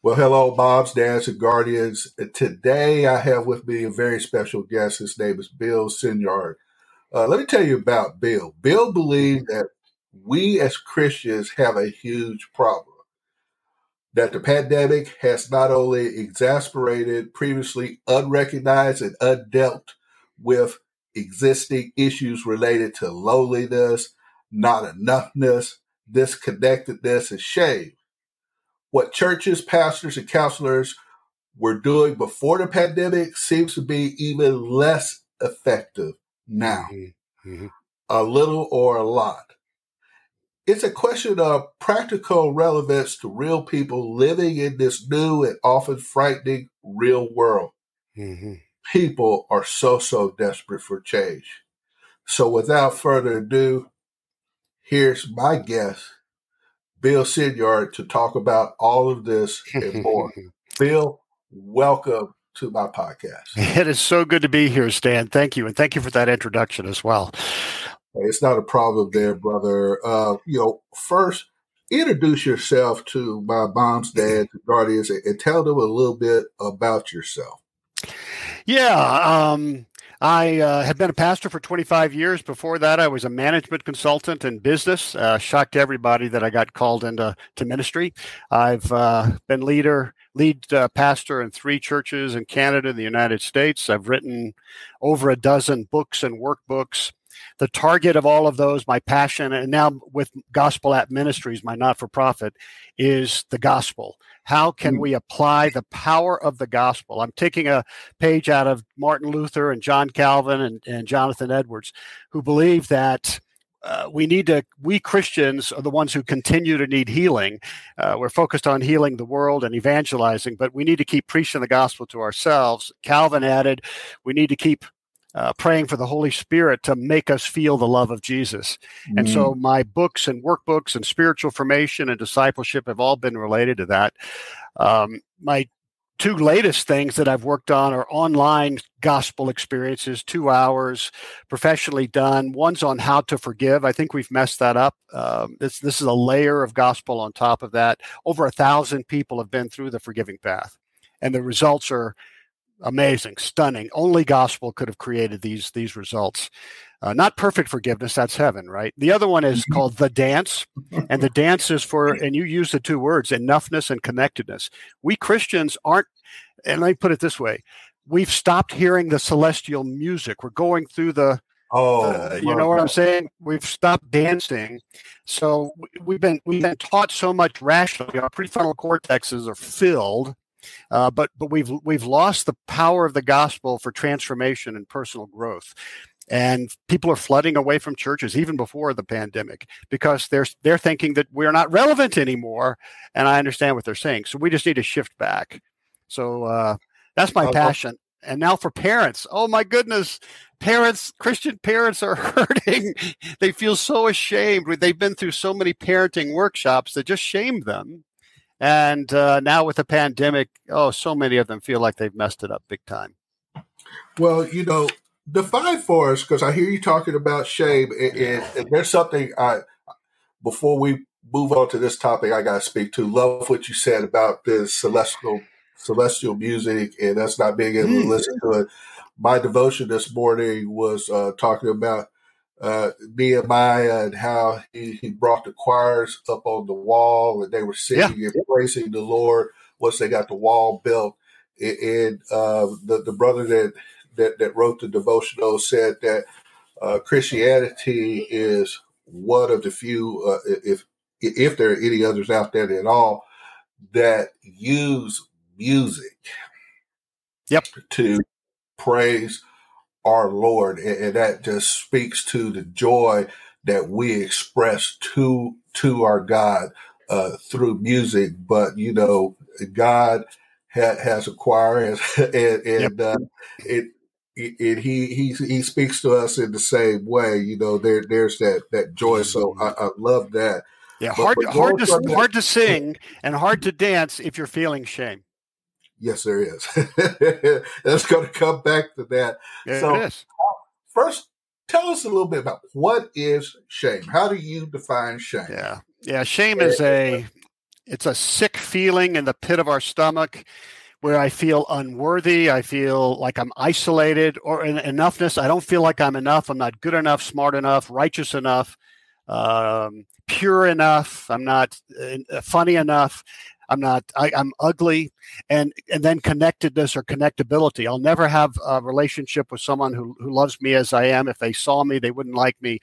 Well, hello, moms, dads, and guardians. Today I have with me a very special guest. His name is Bill Senyard. Uh, let me tell you about Bill. Bill believes that we as Christians have a huge problem. That the pandemic has not only exasperated previously unrecognized and undealt with existing issues related to loneliness, not enoughness, disconnectedness, and shame what churches, pastors, and counselors were doing before the pandemic seems to be even less effective now, mm-hmm. mm-hmm. a little or a lot. It's a question of practical relevance to real people living in this new and often frightening real world. Mm-hmm. People are so, so desperate for change. So, without further ado, here's my guest, Bill Senyard to talk about all of this and more. Bill, welcome to my podcast. It is so good to be here, Stan. Thank you. And thank you for that introduction as well. It's not a problem there, brother. Uh, you know, first, introduce yourself to my mom's dad, to guardians, and tell them a little bit about yourself. Yeah. Um, I uh, had been a pastor for 25 years. Before that, I was a management consultant in business. Uh, shocked everybody that I got called into to ministry. I've uh, been leader, lead uh, pastor in three churches in Canada and the United States. I've written over a dozen books and workbooks the target of all of those, my passion, and now with Gospel App Ministries, my not for profit, is the gospel. How can mm. we apply the power of the gospel? I'm taking a page out of Martin Luther and John Calvin and, and Jonathan Edwards, who believe that. Uh, we need to we christians are the ones who continue to need healing uh, we're focused on healing the world and evangelizing but we need to keep preaching the gospel to ourselves calvin added we need to keep uh, praying for the Holy Spirit to make us feel the love of Jesus. Mm. And so mm. my books and workbooks and spiritual formation and discipleship have all been related to that. Um, my two latest things that I've worked on are online gospel experiences, two hours, professionally done. One's on how to forgive. I think we've messed that up. Um, this this is a layer of gospel on top of that. Over a thousand people have been through the forgiving path, and the results are amazing, stunning. Only gospel could have created these these results. Uh, not perfect forgiveness, that's heaven, right? The other one is mm-hmm. called the dance, and the dance is for, and you use the two words, enoughness and connectedness. We Christians aren't, and let me put it this way: we've stopped hearing the celestial music. We're going through the Oh, uh, you know what I'm saying? We've stopped dancing, so we've been we've been taught so much rationally. Our prefrontal cortexes are filled uh, but but we've we've lost the power of the gospel for transformation and personal growth. And people are flooding away from churches even before the pandemic because they're they're thinking that we're not relevant anymore. And i understand what they're saying. So we just need to shift back. So uh, that's my passion. And now for parents. Oh my goodness. Parents christian parents are hurting. They feel so ashamed. They've been through so many parenting workshops that just shame them and uh, now with the pandemic, oh, so many of them feel like they've messed it up big time. Well, you know, define for us because I hear you talking about shame, and, and, and, there's something I before we move on to this topic, I got to speak to. Love what you said about this celestial celestial music and us not being able to mm. listen to it. My devotion this morning was uh, talking about uh, Nehemiah and how he, he brought the choirs up on the wall and they were singing yeah. and praising the Lord once they got the wall built. And uh, the the brother that, that that wrote the devotional said that uh, Christianity is one of the few, uh, if if there are any others out there at all, that use music. Yep. To praise our Lord, and, and that just speaks to the joy that we express to to our God uh, through music. But you know, God ha- has a choir, and and, uh, it, it, he he he speaks to us in the same way. You know, there there's that that joy. So I, I love that. Yeah, but, hard but hard to hard to sing and hard to dance if you're feeling shame. Yes, there is. That's going to come back to that. Yeah, so. First, tell us a little bit about what is shame. How do you define shame? Yeah, yeah. Shame is a it's a sick feeling in the pit of our stomach where I feel unworthy. I feel like I'm isolated or in enoughness. I don't feel like I'm enough. I'm not good enough, smart enough, righteous enough, um, pure enough. I'm not uh, funny enough. I'm not. I, am ugly, and and then connectedness or connectability. I'll never have a relationship with someone who who loves me as I am. If they saw me, they wouldn't like me.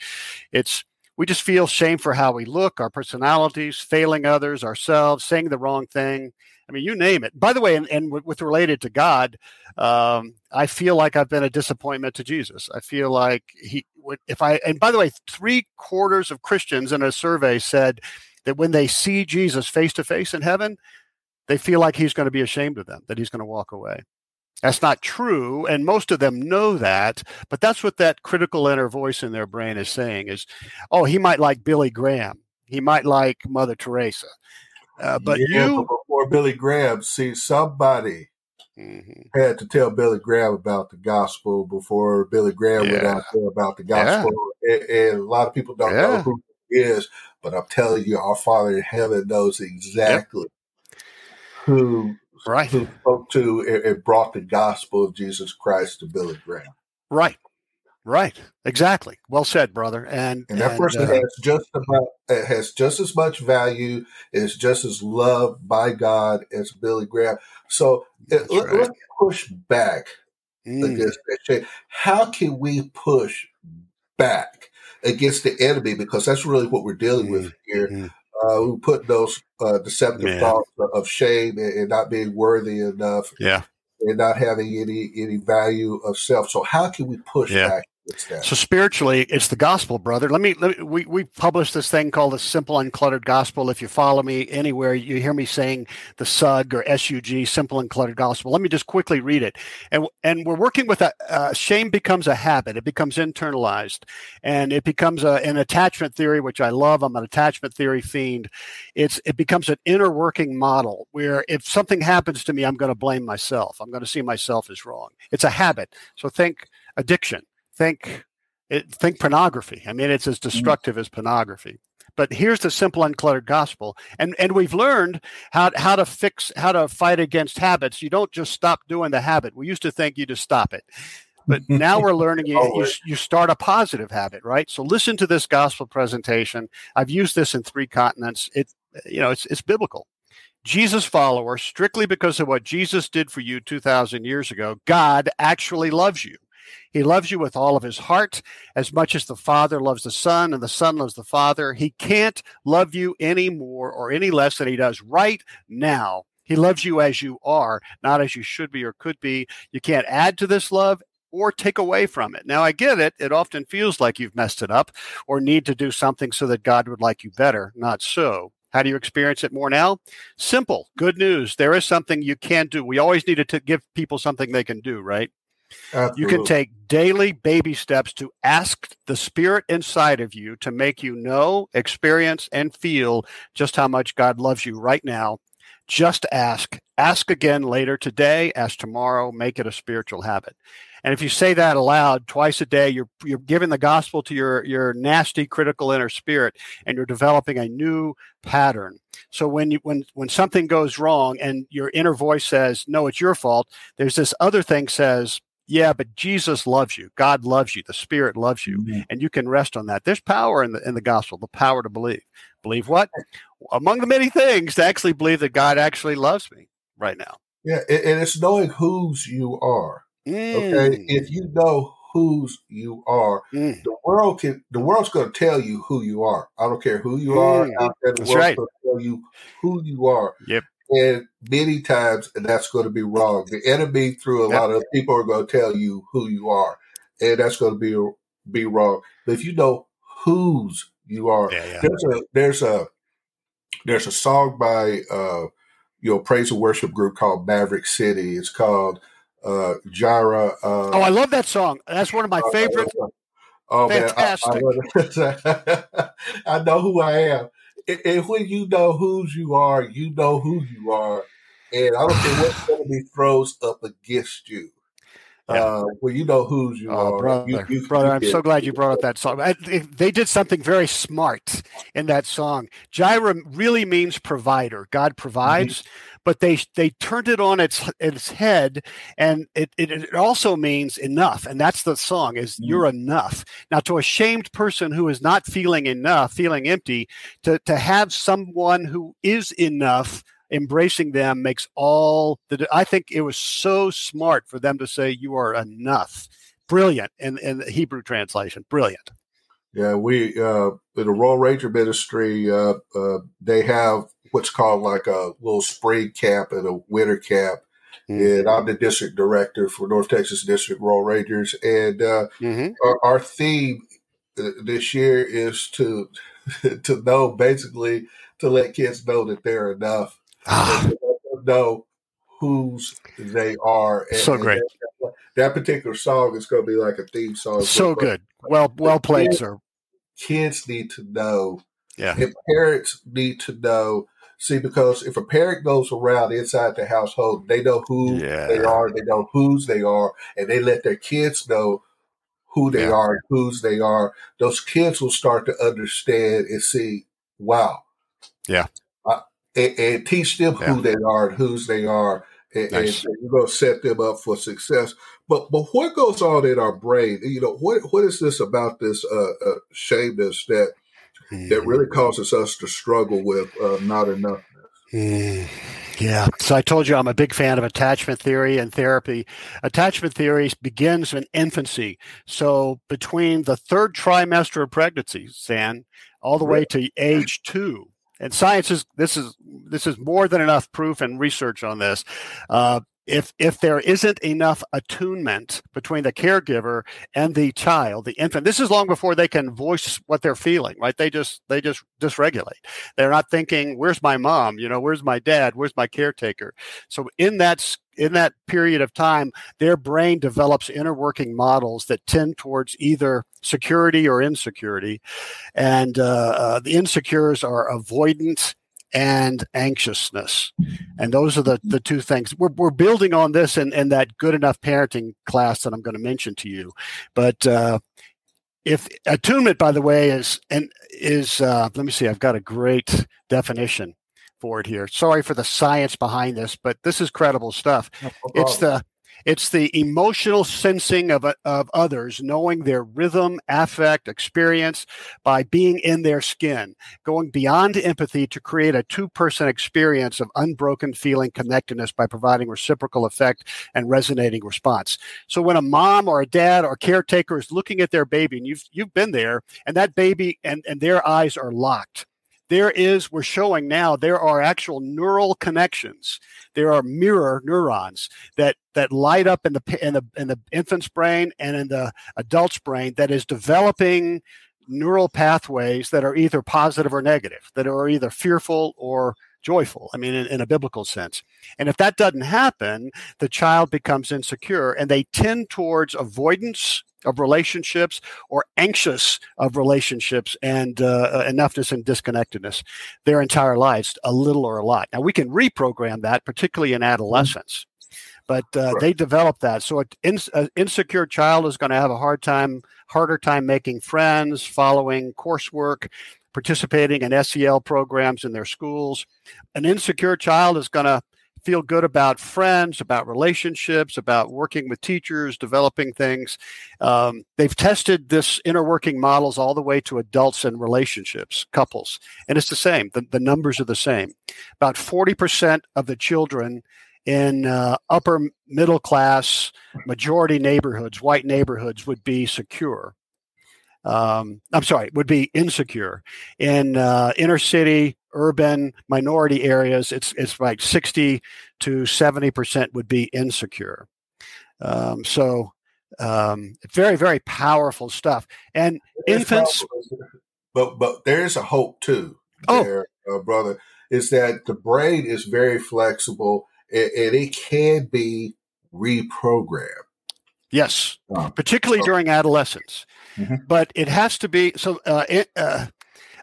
It's we just feel shame for how we look, our personalities, failing others, ourselves, saying the wrong thing. I mean, you name it. By the way, and, and with related to God, um, I feel like I've been a disappointment to Jesus. I feel like he, if I, and by the way, three quarters of Christians in a survey said that when they see Jesus face to face in heaven, they feel like he's going to be ashamed of them, that he's going to walk away. That's not true, and most of them know that, but that's what that critical inner voice in their brain is saying is, oh, he might like Billy Graham. He might like Mother Teresa. Uh, but yeah, you but before Billy Graham, see somebody mm-hmm. had to tell Billy Graham about the gospel before Billy Graham yeah. went out there about the gospel, yeah. and, and, a lot of people don't know who he is. But I'm telling you, our Father in heaven knows exactly yep. who right. who spoke to and brought the gospel of Jesus Christ to Billy Graham. Right. Right. Exactly. Well said, brother. And and that and, person uh, has just about has just as much value, is just as loved by God as Billy Graham. So let, us push back mm. against that How can we push back against the enemy? Because that's really what we're dealing with here. Mm. Uh, we put those uh, deceptive Man. thoughts of shame and, and not being worthy enough. Yeah. And not having any any value of self. So how can we push yeah. back so spiritually, it's the gospel, brother. Let me, let me, we we published this thing called the simple uncluttered gospel. If you follow me anywhere, you hear me saying the SUG or SUG, simple uncluttered gospel. Let me just quickly read it. And and we're working with a uh, shame becomes a habit. It becomes internalized, and it becomes a, an attachment theory, which I love. I'm an attachment theory fiend. It's it becomes an inner working model where if something happens to me, I'm going to blame myself. I'm going to see myself as wrong. It's a habit. So think addiction think it, think pornography. I mean, it's as mm-hmm. destructive mm. as pornography. But here's the simple, uncluttered gospel, and and we've learned how how to fix how to fight against habits. You don't just stop doing the habit. We used to think you just stop it, but now we're learning you, you, you start a positive habit, right? So listen to this gospel presentation. I've used this in three continents. It you know it's it's biblical. Jesus follower, strictly because of what Jesus did for you 2,000 years ago, God actually loves you. He loves you with all of his heart, as much as the Father loves the Son and the Son loves the Father. He can't love you any more or any less than he does right now. He loves you as you are, not as you should be or could be. You can't add to this love or take away from it. Now, I get it. It often feels like you've messed it up or need to do something so that God would like you better. Not so. How do you experience it more now? Simple. Good news. There is something you can do. We always need to give people something they can do, right? Absolutely. You can take daily baby steps to ask the spirit inside of you to make you know, experience, and feel just how much God loves you right now. Just ask. Ask again later today, ask tomorrow, make it a spiritual habit. And if you say that aloud twice a day, you're you're giving the gospel to your your nasty critical inner spirit and you're developing a new pattern. So when you when when something goes wrong and your inner voice says, "No, it's your fault," there's this other thing says, yeah, but Jesus loves you. God loves you. The Spirit loves you, mm-hmm. and you can rest on that. There's power in the in the gospel, the power to believe. Believe what? Among the many things, to actually believe that God actually loves me right now. Yeah, and it's knowing whose you are. Mm. Okay, if you know whose you are, mm. the world can the world's going to tell you who you are. I don't care who you mm. are out there. The That's world's right. going to tell you who you are. Yep. And many times that's going to be wrong. The enemy, through a yep. lot of people, are going to tell you who you are, and that's going to be be wrong. But if you know whose you are, yeah, yeah. there's a there's a there's a song by uh, you know praise and worship group called Maverick City. It's called uh, Jireh. Uh, oh, I love that song. That's one of my uh, favorite. Oh Fantastic. man, I, I, I, know who I am and when you know whose you are, you know who you are, and I don't care what enemy throws up against you. Yeah. Uh, well, you know who's you oh, are. Brother, you, you, brother, I'm so glad you brought up that song. I, they did something very smart in that song. Jireh really means provider. God mm-hmm. provides, mm-hmm. but they they turned it on its its head, and it, it, it also means enough. And that's the song is mm-hmm. you're enough. Now, to a shamed person who is not feeling enough, feeling empty, to to have someone who is enough embracing them makes all the i think it was so smart for them to say you are enough brilliant in, in the hebrew translation brilliant yeah we uh in the royal ranger ministry uh, uh they have what's called like a little spring camp and a winter camp mm-hmm. and i'm the district director for north texas district royal rangers and uh mm-hmm. our, our theme uh, this year is to to know basically to let kids know that they're enough ah. know whose they are. And, so great. That, that, particular song is going to be like a theme song. So good. Well, well played, kids, sir. Kids need to know. Yeah. And parents need to know. See, because if a parent goes around inside the household, they know who yeah. they are, they know whose they are, and they let their kids know who they yeah. are, whose they are. Those kids will start to understand and see, wow. Yeah and, and teach them yeah. who they are and whose they are, and, nice. and you're going to set them up for success. But but what goes on in our brain? You know, what what is this about this uh, uh shameness that mm. that really causes us to struggle with uh, not enoughness? Mm. Yeah. So I told you I'm a big fan of attachment theory and therapy. Attachment theory begins in infancy. So between the third trimester of pregnancy, Stan, all the way to age two, and science is this is this is more than enough proof and research on this. Uh, if if there isn't enough attunement between the caregiver and the child the infant this is long before they can voice what they're feeling right? They just they just dysregulate. They're not thinking where's my mom? You know where's my dad? Where's my caretaker? So in that in that period of time their brain develops inner working models that tend towards either security or insecurity and uh, uh, the insecures are avoidance and anxiousness. And those are the, the two things. We're, we're building on this in, in that good enough parenting class that I'm going to mention to you. But uh, if attunement, by the way, is and is uh, let me see, I've got a great definition for it here. Sorry for the science behind this, but this is credible stuff. No it's the it's the emotional sensing of, of others, knowing their rhythm, affect, experience by being in their skin, going beyond empathy to create a two person experience of unbroken feeling connectedness by providing reciprocal effect and resonating response. So when a mom or a dad or a caretaker is looking at their baby, and you've, you've been there, and that baby and, and their eyes are locked there is we're showing now there are actual neural connections. There are mirror neurons that that light up in the in the in the infant's brain and in the adult's brain that is developing neural pathways that are either positive or negative that are either fearful or joyful i mean in, in, a biblical sense and if that doesn't happen the child becomes insecure and they tend towards avoidance of relationships or anxious of relationships and uh, enoughness and disconnectedness their entire lives, a little or a lot. Now, we can reprogram that, particularly in adolescence. But uh, right. they develop that. So an insecure child is going to have a hard time, harder time making friends, following coursework, participating in SEL programs in their schools. An insecure child is going to feel good about friends, about relationships, about working with teachers, developing things. Um, they've tested this inner working models all the way to adults and relationships, couples, and it's the same. The, the numbers are the same. About 40% of the children in uh, upper middle class majority neighborhoods, white neighborhoods, would be secure. Um, I'm sorry, would be insecure. In uh, inner city, urban, minority areas, it's it's like 60 to 70 percent would be insecure. Um, so um, very very powerful stuff. And infants, but but there is a hope too. Oh. There, uh, brother, is that the brain is very flexible and, and it can be reprogrammed. Yes, particularly so. during adolescence. Mm-hmm. But it has to be so. Uh, it, uh,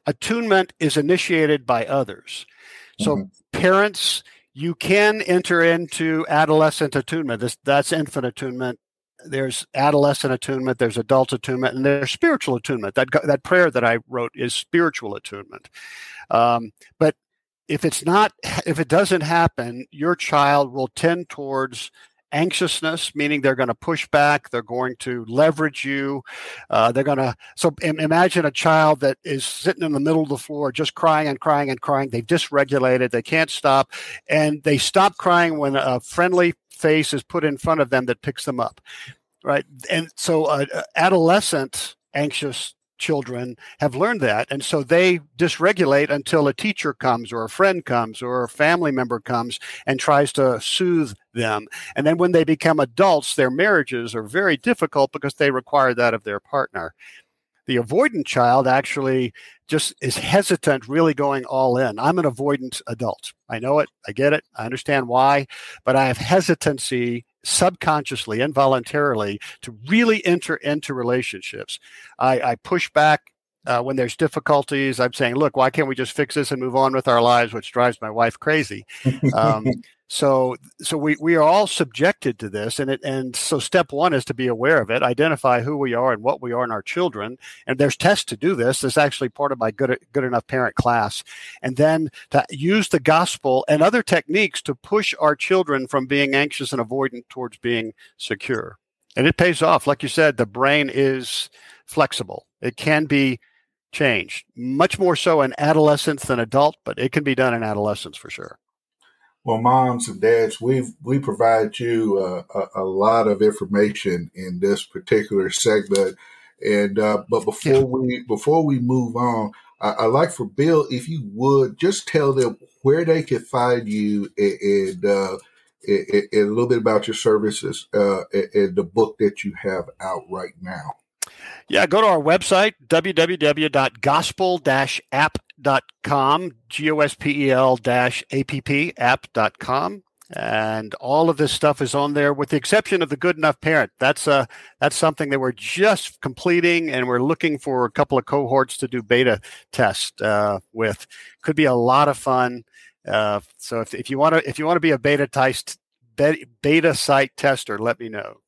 attunement is initiated by others. So mm-hmm. parents, you can enter into adolescent attunement. This, that's infant attunement. There's adolescent attunement. There's adult attunement, and there's spiritual attunement. That that prayer that I wrote is spiritual attunement. Um, but if it's not, if it doesn't happen, your child will tend towards anxiousness, meaning they're going to push back, they're going to leverage you, uh, they're going to. So imagine a child that is sitting in the middle of the floor, just crying and crying and crying. They've dysregulated, they can't stop, and they stop crying when a friendly face is put in front of them that picks them up, right? And so, uh, adolescent anxious children have learned that. And so they dysregulate until a teacher comes or a friend comes or a family member comes and tries to soothe them. And then when they become adults, their marriages are very difficult because they require that of their partner. The avoidant child actually just is hesitant, really going all in. I'm an avoidant adult. I know it. I get it. I understand why, but I have hesitancy subconsciously, involuntarily, to really enter into relationships. I, I push back uh, when there's difficulties. I'm saying, look, why can't we just fix this and move on with our lives, which drives my wife crazy. Um, so, so we, we are all subjected to this, and it and so step one is to be aware of it, identify who we are and what we are in our children, and there's tests to do this. This is actually part of my good good enough parent class, and then to use the gospel and other techniques to push our children from being anxious and avoidant towards being secure, and it pays off. Like you said, the brain is flexible; it can be changed, much more so in adolescence than adult, but it can be done in adolescence for sure. Well, moms and dads, we we provide you uh, a, a, lot of information in this particular segment, and uh, but before yeah. we before we move on, I, I like for Bill, if you would just tell them where they can find you and, and, uh, and, and a little bit about your services uh, and the book that you have out right now. Yeah, go to our website, www.gospel-app.com, G-O-S-P-E-L dash A-P-P app.com. And all of this stuff is on there with the exception of the good enough parent. That's uh that's something that we're just completing and we're looking for a couple of cohorts to do beta test uh, with. Could be a lot of fun. Uh, so if, if you want to if you want to be a beta test beta site tester, let me know.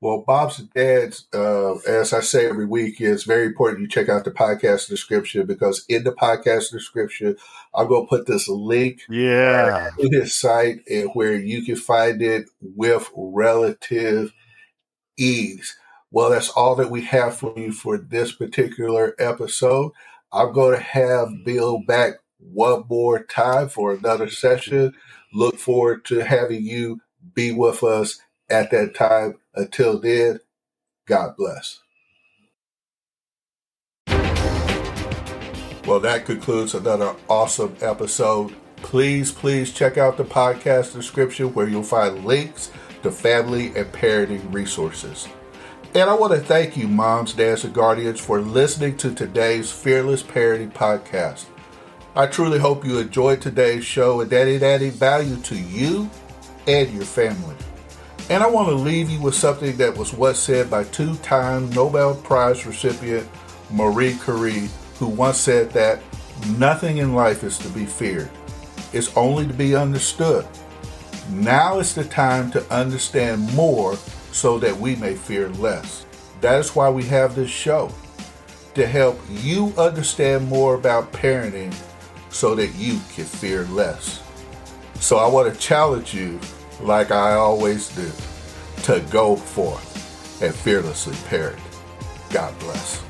Well, Bob's and Dad's, uh, as I say every week, is very important you check out the podcast description because in the podcast description, I'm going to put this link yeah. to his site and where you can find it with relative ease. Well, that's all that we have for you for this particular episode. I'm going to have Bill back one more time for another session. Look forward to having you be with us at that time. Until then, God bless. Well, that concludes another awesome episode. Please, please check out the podcast description where you'll find links to family and parenting resources. And I want to thank you, moms, dads, and guardians, for listening to today's Fearless Parenting Podcast. I truly hope you enjoyed today's show and that it added value to you and your family. And I want to leave you with something that was once said by two time Nobel Prize recipient Marie Curie, who once said that nothing in life is to be feared, it's only to be understood. Now is the time to understand more so that we may fear less. That is why we have this show to help you understand more about parenting so that you can fear less. So I want to challenge you, like I always do, to go forth and fearlessly parent. God bless.